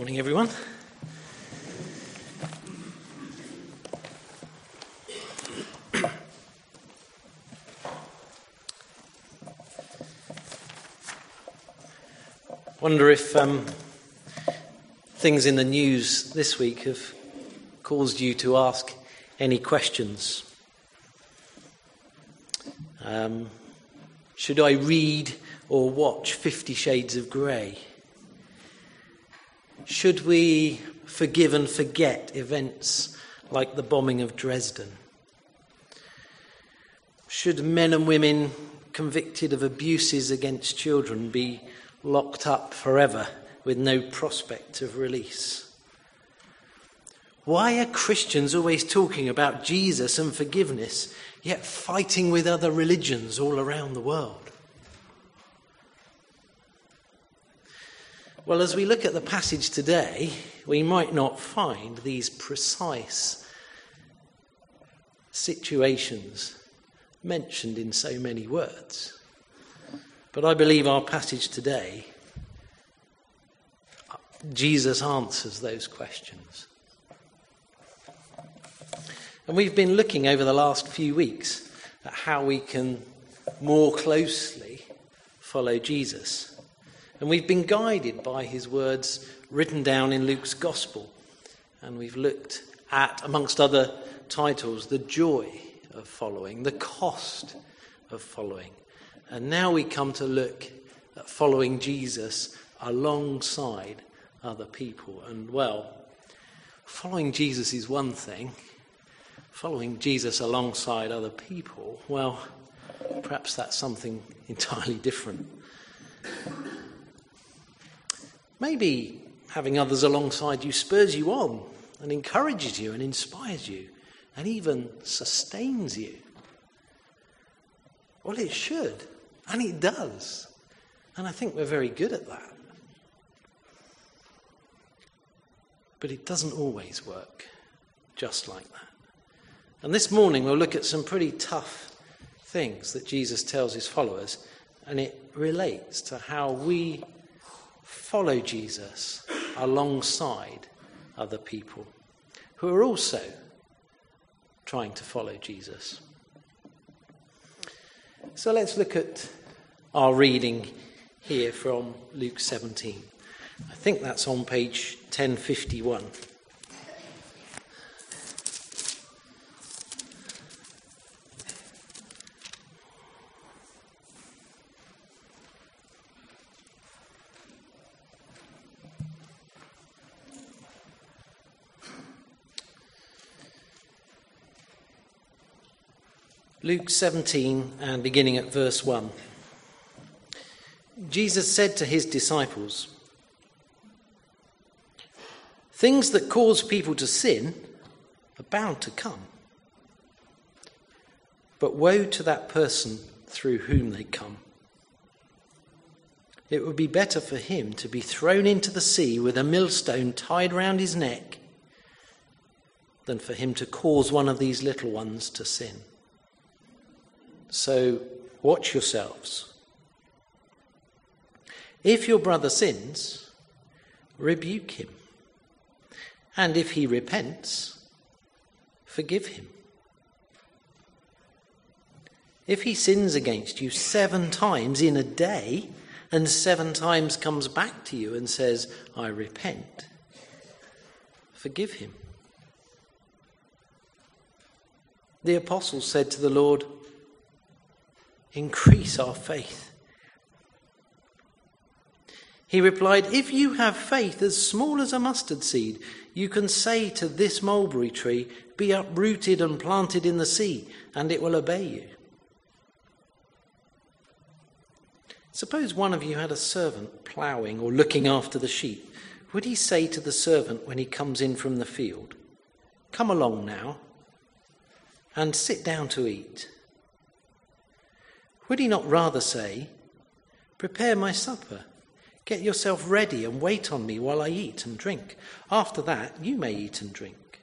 Morning, everyone. Wonder if um, things in the news this week have caused you to ask any questions. Um, should I read or watch Fifty Shades of Grey? Should we forgive and forget events like the bombing of Dresden? Should men and women convicted of abuses against children be locked up forever with no prospect of release? Why are Christians always talking about Jesus and forgiveness, yet fighting with other religions all around the world? Well, as we look at the passage today, we might not find these precise situations mentioned in so many words. But I believe our passage today, Jesus answers those questions. And we've been looking over the last few weeks at how we can more closely follow Jesus. And we've been guided by his words written down in Luke's Gospel. And we've looked at, amongst other titles, the joy of following, the cost of following. And now we come to look at following Jesus alongside other people. And well, following Jesus is one thing, following Jesus alongside other people, well, perhaps that's something entirely different. Maybe having others alongside you spurs you on and encourages you and inspires you and even sustains you. Well, it should, and it does. And I think we're very good at that. But it doesn't always work just like that. And this morning we'll look at some pretty tough things that Jesus tells his followers, and it relates to how we follow Jesus alongside other people who are also trying to follow Jesus. So let's look at our reading here from Luke 17. I think that's on page 1051. Luke 17 and beginning at verse 1. Jesus said to his disciples, Things that cause people to sin are bound to come. But woe to that person through whom they come. It would be better for him to be thrown into the sea with a millstone tied round his neck than for him to cause one of these little ones to sin. So watch yourselves. If your brother sins, rebuke him. And if he repents, forgive him. If he sins against you seven times in a day, and seven times comes back to you and says, I repent, forgive him. The apostles said to the Lord, increase our faith. He replied, If you have faith as small as a mustard seed, you can say to this mulberry tree, Be uprooted and planted in the sea, and it will obey you. Suppose one of you had a servant ploughing or looking after the sheep. Would he say to the servant when he comes in from the field, Come along now and sit down to eat? Would he not rather say, Prepare my supper, get yourself ready, and wait on me while I eat and drink? After that, you may eat and drink.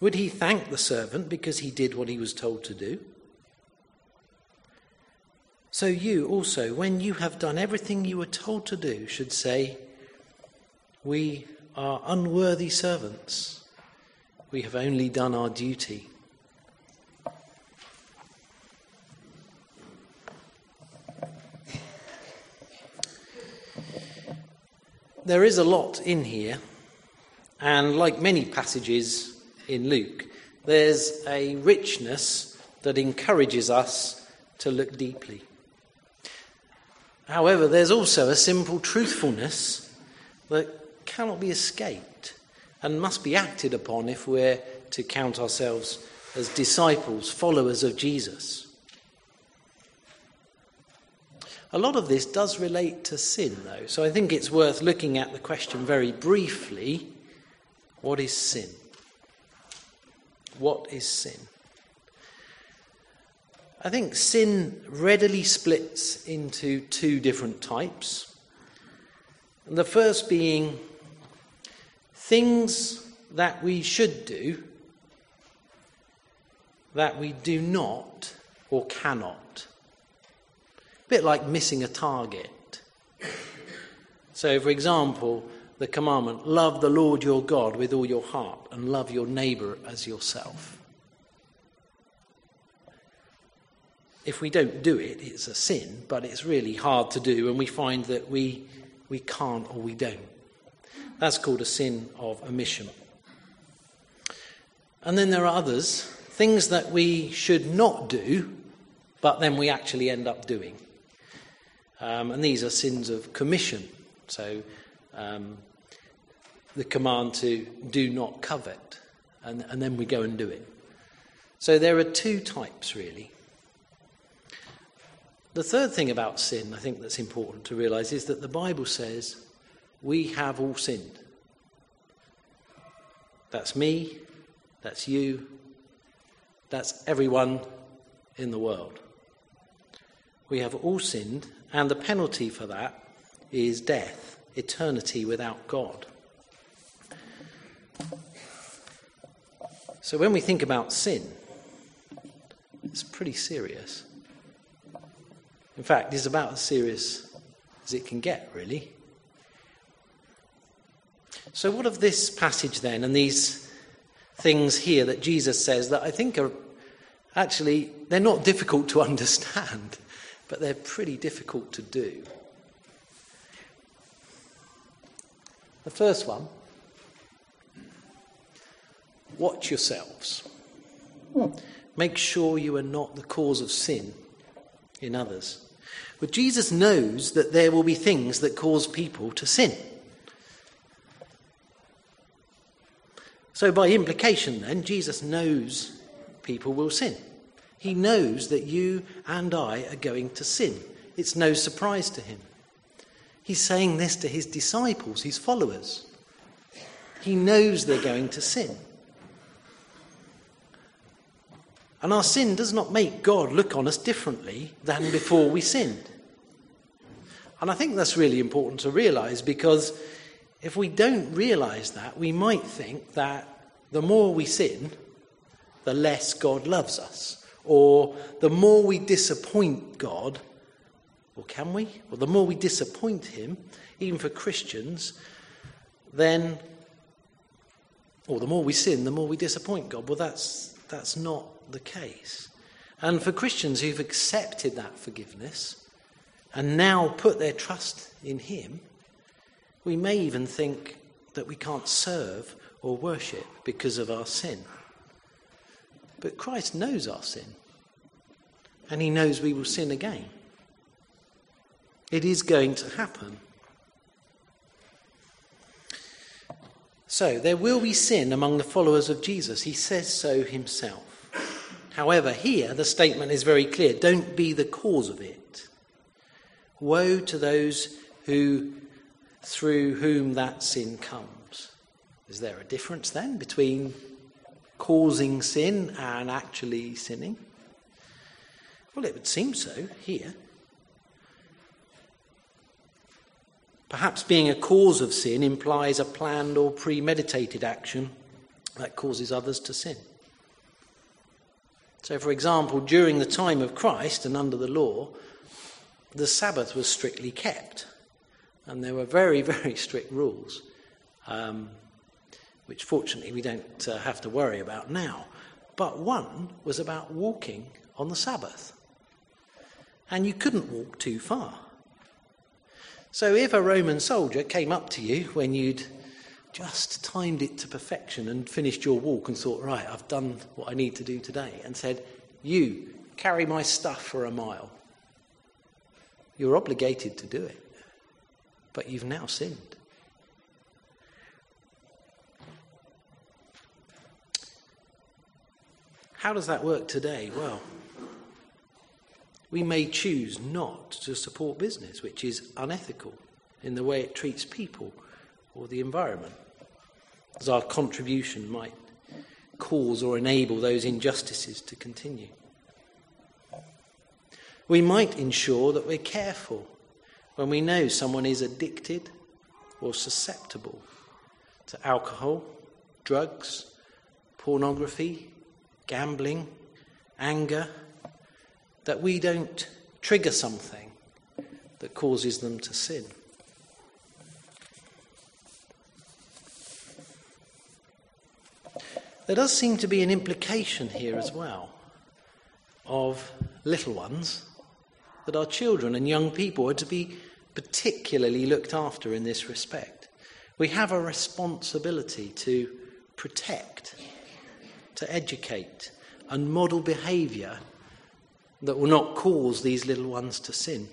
Would he thank the servant because he did what he was told to do? So you also, when you have done everything you were told to do, should say, We are unworthy servants. We have only done our duty. There is a lot in here, and like many passages in Luke, there's a richness that encourages us to look deeply. However, there's also a simple truthfulness that cannot be escaped and must be acted upon if we're to count ourselves as disciples, followers of Jesus. A lot of this does relate to sin, though, so I think it's worth looking at the question very briefly what is sin? What is sin? I think sin readily splits into two different types. The first being things that we should do that we do not or cannot. A bit like missing a target. So, for example, the commandment love the Lord your God with all your heart and love your neighbour as yourself. If we don't do it, it's a sin, but it's really hard to do, and we find that we, we can't or we don't. That's called a sin of omission. And then there are others, things that we should not do, but then we actually end up doing. Um, and these are sins of commission. So um, the command to do not covet, and, and then we go and do it. So there are two types, really. The third thing about sin, I think, that's important to realize is that the Bible says we have all sinned. That's me, that's you, that's everyone in the world. We have all sinned, and the penalty for that is death, eternity without God. So when we think about sin, it's pretty serious. In fact, it's about as serious as it can get, really. So, what of this passage then, and these things here that Jesus says that I think are actually, they're not difficult to understand, but they're pretty difficult to do? The first one watch yourselves. Make sure you are not the cause of sin in others. But Jesus knows that there will be things that cause people to sin. So, by implication, then, Jesus knows people will sin. He knows that you and I are going to sin. It's no surprise to him. He's saying this to his disciples, his followers. He knows they're going to sin. And our sin does not make God look on us differently than before we sinned. And I think that's really important to realize because if we don't realize that, we might think that the more we sin, the less God loves us. Or the more we disappoint God, or can we? Or the more we disappoint Him, even for Christians, then, or the more we sin, the more we disappoint God. Well, that's, that's not the case. And for Christians who've accepted that forgiveness and now put their trust in Him, we may even think that we can't serve or worship because of our sin. But Christ knows our sin, and He knows we will sin again. It is going to happen. So, there will be sin among the followers of Jesus. He says so himself. However, here the statement is very clear don't be the cause of it. Woe to those who, through whom that sin comes. Is there a difference then between causing sin and actually sinning? Well, it would seem so here. Perhaps being a cause of sin implies a planned or premeditated action that causes others to sin. So, for example, during the time of Christ and under the law, the Sabbath was strictly kept. And there were very, very strict rules. um, which fortunately we don't uh, have to worry about now. But one was about walking on the Sabbath. And you couldn't walk too far. So if a Roman soldier came up to you when you'd just timed it to perfection and finished your walk and thought, right, I've done what I need to do today, and said, You carry my stuff for a mile, you're obligated to do it. But you've now sinned. How does that work today? Well, we may choose not to support business, which is unethical in the way it treats people or the environment, as our contribution might cause or enable those injustices to continue. We might ensure that we're careful when we know someone is addicted or susceptible to alcohol, drugs, pornography, gambling, anger, that we don't trigger something that causes them to sin. There does seem to be an implication here as well of little ones, that our children and young people are to be particularly looked after in this respect. We have a responsibility to protect, to educate, and model behaviour that will not cause these little ones to sin.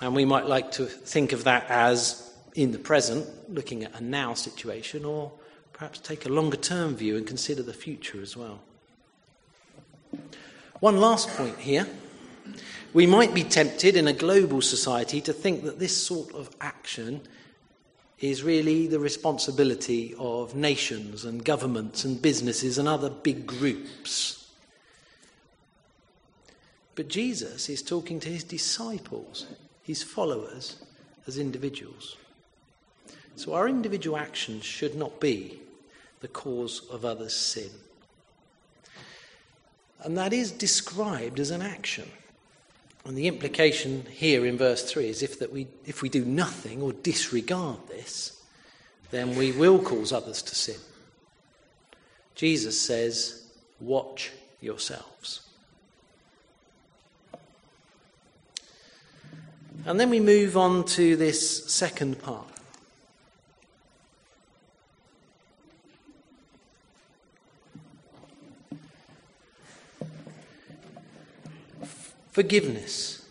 And we might like to think of that as in the present, looking at a now situation, or perhaps take a longer term view and consider the future as well. One last point here. We might be tempted in a global society to think that this sort of action is really the responsibility of nations and governments and businesses and other big groups. But Jesus is talking to his disciples, his followers, as individuals. So our individual actions should not be the cause of others' sin. And that is described as an action. And the implication here in verse 3 is if, that we, if we do nothing or disregard this, then we will cause others to sin. Jesus says, Watch yourselves. And then we move on to this second part. Forgiveness.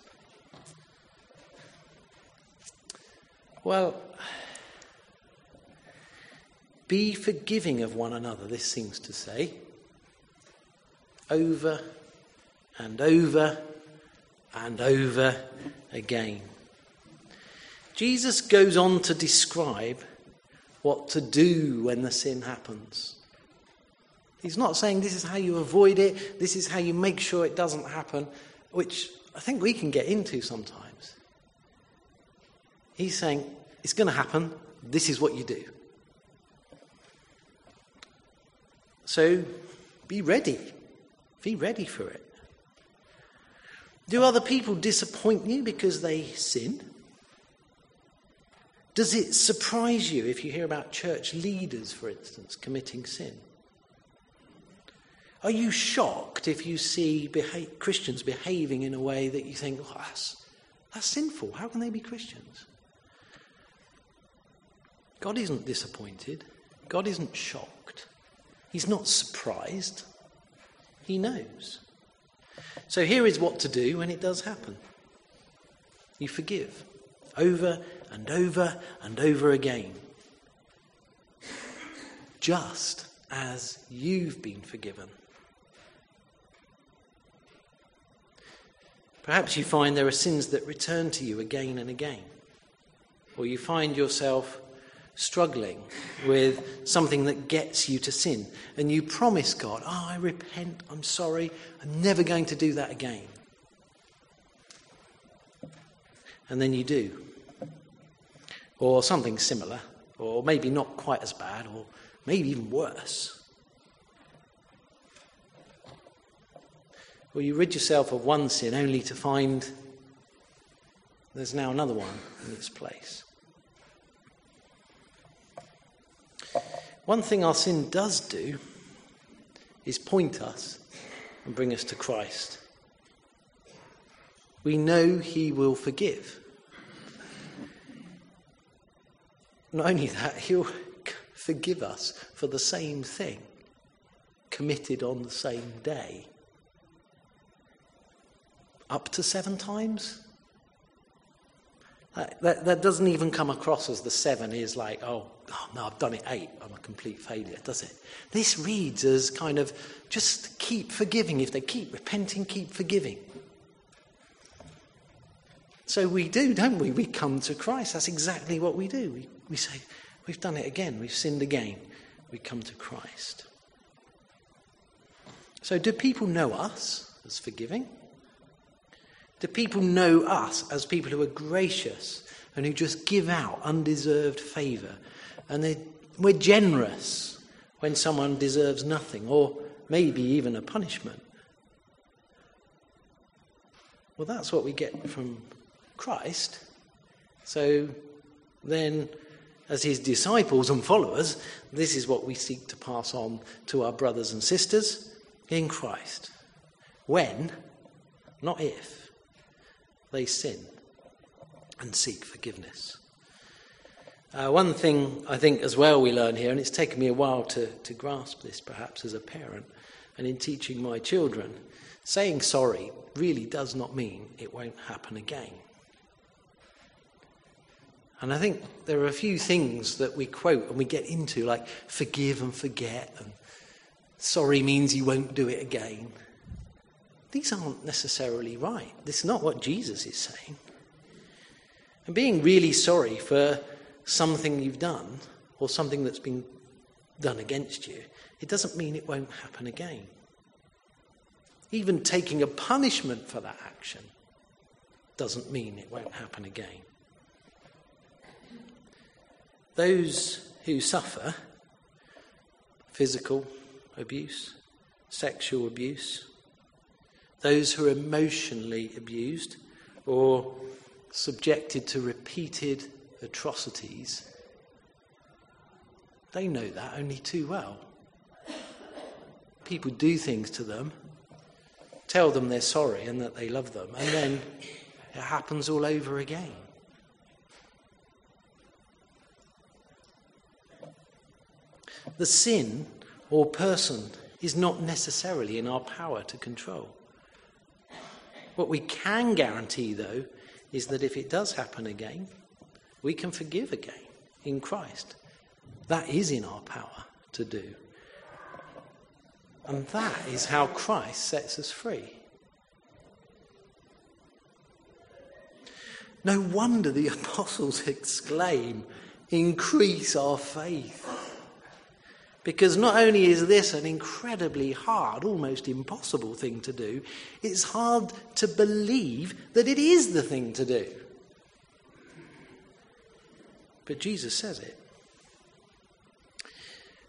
Well, be forgiving of one another, this seems to say, over and over and over again. Jesus goes on to describe what to do when the sin happens. He's not saying this is how you avoid it, this is how you make sure it doesn't happen, which I think we can get into sometimes. He's saying it's going to happen, this is what you do. So be ready. Be ready for it. Do other people disappoint you because they sin? Does it surprise you if you hear about church leaders, for instance, committing sin? Are you shocked if you see beha- Christians behaving in a way that you think, oh, that's, that's sinful? How can they be Christians? God isn't disappointed. God isn't shocked. He's not surprised. He knows. So here is what to do when it does happen you forgive over and over and over again, just as you've been forgiven. Perhaps you find there are sins that return to you again and again, or you find yourself struggling with something that gets you to sin, and you promise God, Oh, I repent, I'm sorry, I'm never going to do that again. And then you do. Or something similar, or maybe not quite as bad, or maybe even worse. Or you rid yourself of one sin only to find there's now another one in its place. One thing our sin does do is point us and bring us to Christ. We know He will forgive. Not only that, He'll forgive us for the same thing committed on the same day. Up to seven times? That, that, doesn't even come across as the seven is like, oh, oh, no, I've done it eight. I'm a complete failure, does it? This reads as kind of just keep forgiving. If they keep repenting, keep forgiving. So we do, don't we? We come to Christ. That's exactly what we do. We, we say, we've done it again. We've sinned again. We come to Christ. So, do people know us as forgiving? Do people know us as people who are gracious and who just give out undeserved favour? And we're generous when someone deserves nothing or maybe even a punishment. Well, that's what we get from Christ. So then, as his disciples and followers, this is what we seek to pass on to our brothers and sisters in Christ. When, not if they sin and seek forgiveness. Uh, one thing I think as well we learn here, and it's taken me a while to, to grasp this perhaps as a parent and in teaching my children, saying sorry really does not mean it won't happen again. And I think there are a few things that we quote and we get into, like forgive and forget, and sorry means you won't do it again. These aren't necessarily right. This is not what Jesus is saying. And being really sorry for something you've done or something that's been done against you, it doesn't mean it won't happen again. Even taking a punishment for that action doesn't mean it won't happen again. Those who suffer physical abuse, sexual abuse, those who are emotionally abused or subjected to repeated atrocities, they know that only too well. People do things to them, tell them they're sorry and that they love them, and then it happens all over again. The sin or person is not necessarily in our power to control. What we can guarantee, though, is that if it does happen again, we can forgive again in Christ. That is in our power to do. And that is how Christ sets us free. No wonder the apostles exclaim, increase our faith. Because not only is this an incredibly hard, almost impossible thing to do, it's hard to believe that it is the thing to do. But Jesus says it.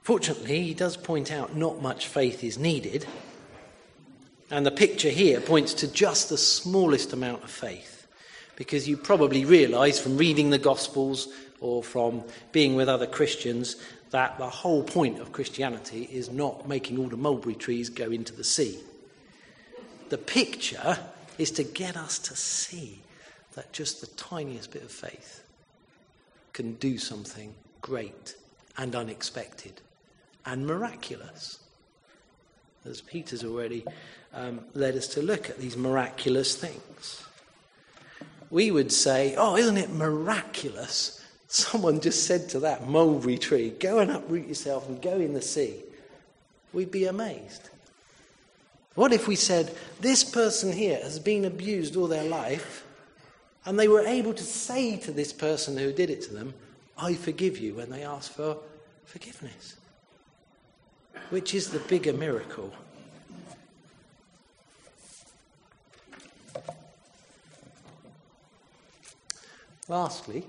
Fortunately, he does point out not much faith is needed. And the picture here points to just the smallest amount of faith. Because you probably realize from reading the Gospels or from being with other Christians that the whole point of Christianity is not making all the mulberry trees go into the sea. The picture is to get us to see that just the tiniest bit of faith can do something great and unexpected and miraculous. As Peter's already um, led us to look at these miraculous things. We would say, oh, isn't it miraculous someone just said to that mulberry tree, go and uproot yourself and go in the sea, we'd be amazed. What if we said, this person here has been abused all their life, and they were able to say to this person who did it to them, I forgive you, when they ask for forgiveness? Which is the bigger miracle? Lastly,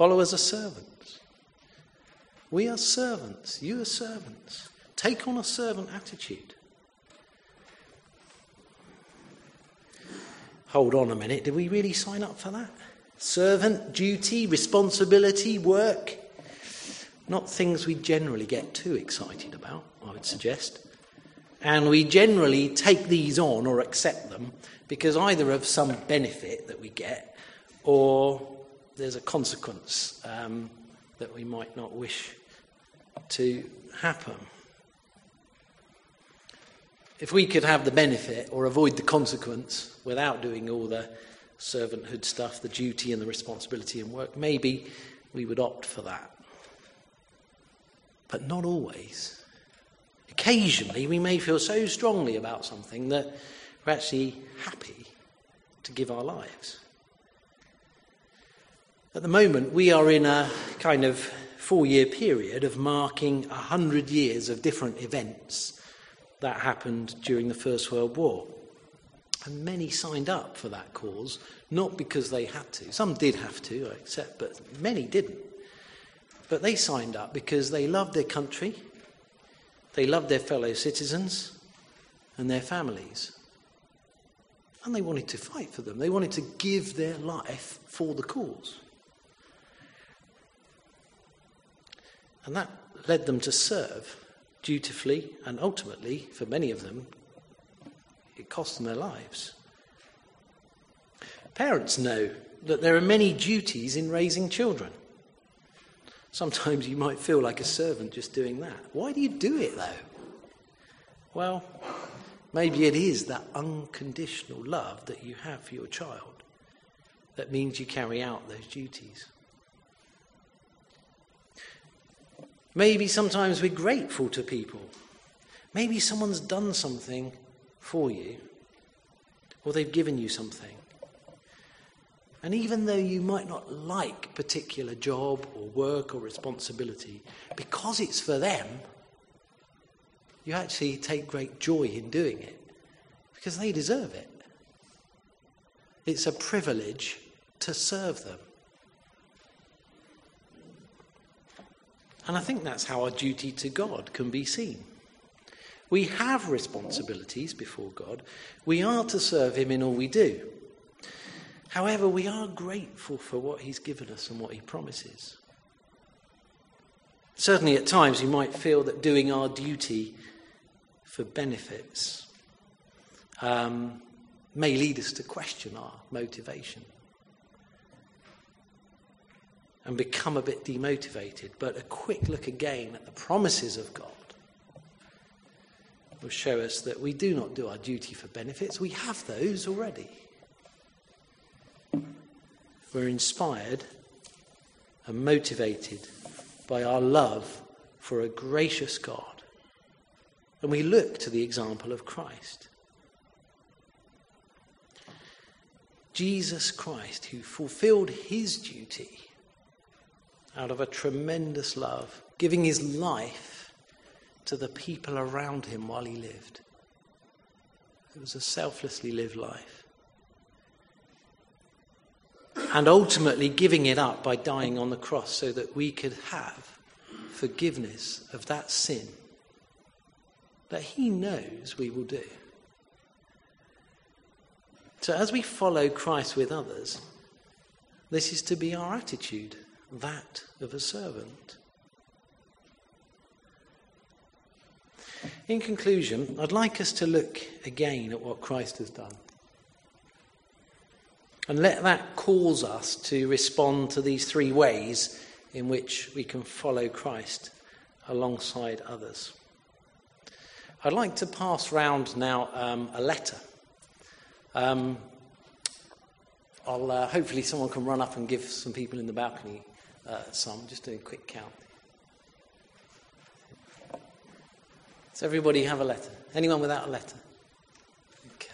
Follow as a. We are servants. You are servants. Take on a servant attitude. Hold on a minute. Did we really sign up for that? servant, duty, responsibility, work. Not things we generally get too excited about, I would suggest. And we generally take these on or accept them because either of some benefit that we get or there's a consequence um, that we might not wish to happen. If we could have the benefit or avoid the consequence without doing all the servanthood stuff, the duty and the responsibility and work, maybe we would opt for that. But not always. Occasionally, we may feel so strongly about something that we're actually happy to give our lives. At the moment, we are in a kind of four year period of marking a hundred years of different events that happened during the First World War. And many signed up for that cause, not because they had to. Some did have to, I accept, but many didn't. But they signed up because they loved their country, they loved their fellow citizens and their families. And they wanted to fight for them. They wanted to give their life for the cause. And that led them to serve dutifully, and ultimately, for many of them, it cost them their lives. Parents know that there are many duties in raising children. Sometimes you might feel like a servant just doing that. Why do you do it though? Well, maybe it is that unconditional love that you have for your child that means you carry out those duties. Maybe sometimes we're grateful to people. Maybe someone's done something for you, or they've given you something. And even though you might not like a particular job or work or responsibility, because it's for them, you actually take great joy in doing it because they deserve it. It's a privilege to serve them. And I think that's how our duty to God can be seen. We have responsibilities before God. We are to serve Him in all we do. However, we are grateful for what He's given us and what He promises. Certainly, at times, we might feel that doing our duty for benefits um, may lead us to question our motivation and become a bit demotivated. But a quick look again at the promises of God will show us that we do not do our duty for benefits, we have those already. We're inspired and motivated by our love for a gracious God. And we look to the example of Christ. Jesus Christ, who fulfilled his duty out of a tremendous love, giving his life to the people around him while he lived. It was a selflessly lived life. And ultimately giving it up by dying on the cross so that we could have forgiveness of that sin that he knows we will do. So, as we follow Christ with others, this is to be our attitude that of a servant. In conclusion, I'd like us to look again at what Christ has done. And let that cause us to respond to these three ways in which we can follow Christ alongside others. I'd like to pass round now um, a letter. Um, I'll, uh, hopefully, someone can run up and give some people in the balcony uh, some. Just doing a quick count. Does everybody have a letter? Anyone without a letter? Okay.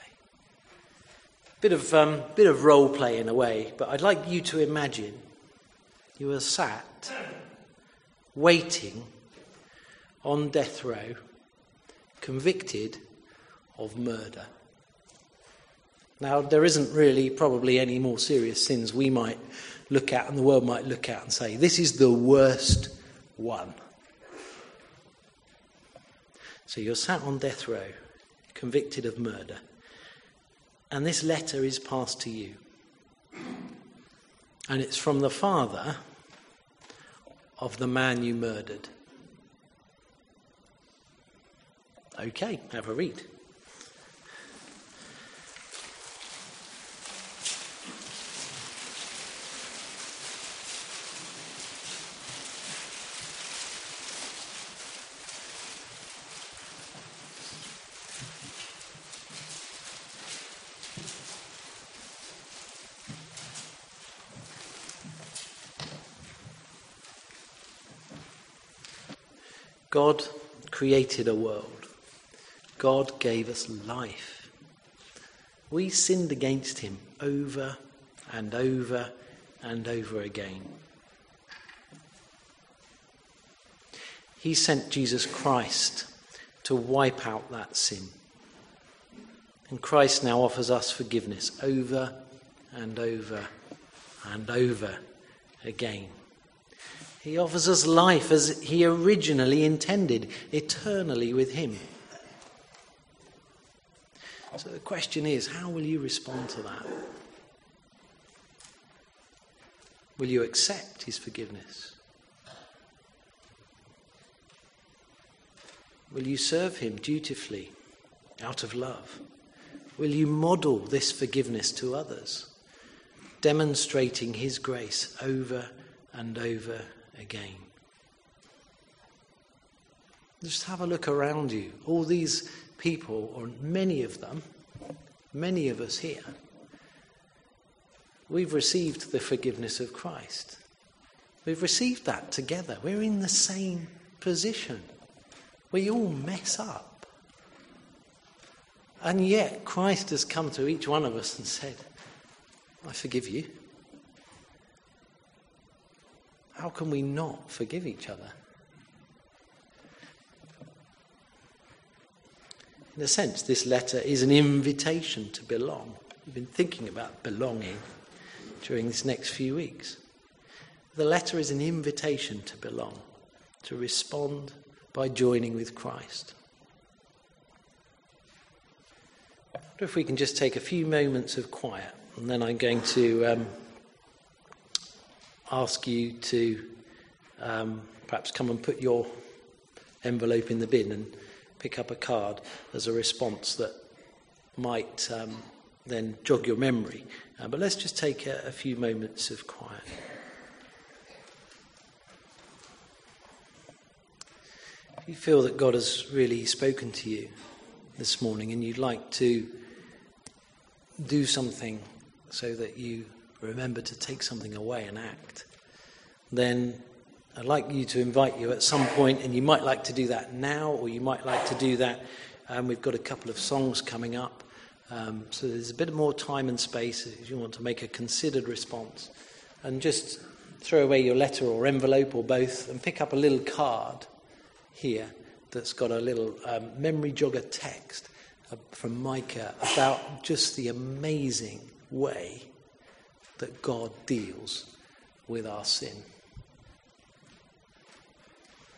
Bit of, um, bit of role play in a way, but I'd like you to imagine you are sat waiting on death row, convicted of murder. Now, there isn't really probably any more serious sins we might look at and the world might look at and say, this is the worst one. So you're sat on death row, convicted of murder, and this letter is passed to you. And it's from the father of the man you murdered. Okay, have a read. God created a world. God gave us life. We sinned against him over and over and over again. He sent Jesus Christ to wipe out that sin. And Christ now offers us forgiveness over and over and over again. He offers us life as He originally intended, eternally with Him. So the question is how will you respond to that? Will you accept His forgiveness? Will you serve Him dutifully out of love? Will you model this forgiveness to others, demonstrating His grace over and over again. Just have a look around you. All these people, or many of them, many of us here, we've received the forgiveness of Christ. We've received that together. We're in the same position. We all mess up. And yet, Christ has come to each one of us and said, I forgive you. How can we not forgive each other? In a sense, this letter is an invitation to belong. We've been thinking about belonging during this next few weeks. The letter is an invitation to belong, to respond by joining with Christ. What if we can just take a few moments of quiet, and then I'm going to. Um, ask you to um, perhaps come and put your envelope in the bin and pick up a card as a response that might um, then jog your memory. Uh, but let's just take a, a few moments of quiet. If you feel that God has really spoken to you this morning and you'd like to do something so that you remember to take something away and act, then I'd like you to invite you at some point, and you might like to do that now, or you might like to do that. Um, we've got a couple of songs coming up, um, so there's a bit more time and space if you want to make a considered response. And just throw away your letter or envelope or both, and pick up a little card here that's got a little um, memory jogger text uh, from Micah about just the amazing way that God deals with our sin.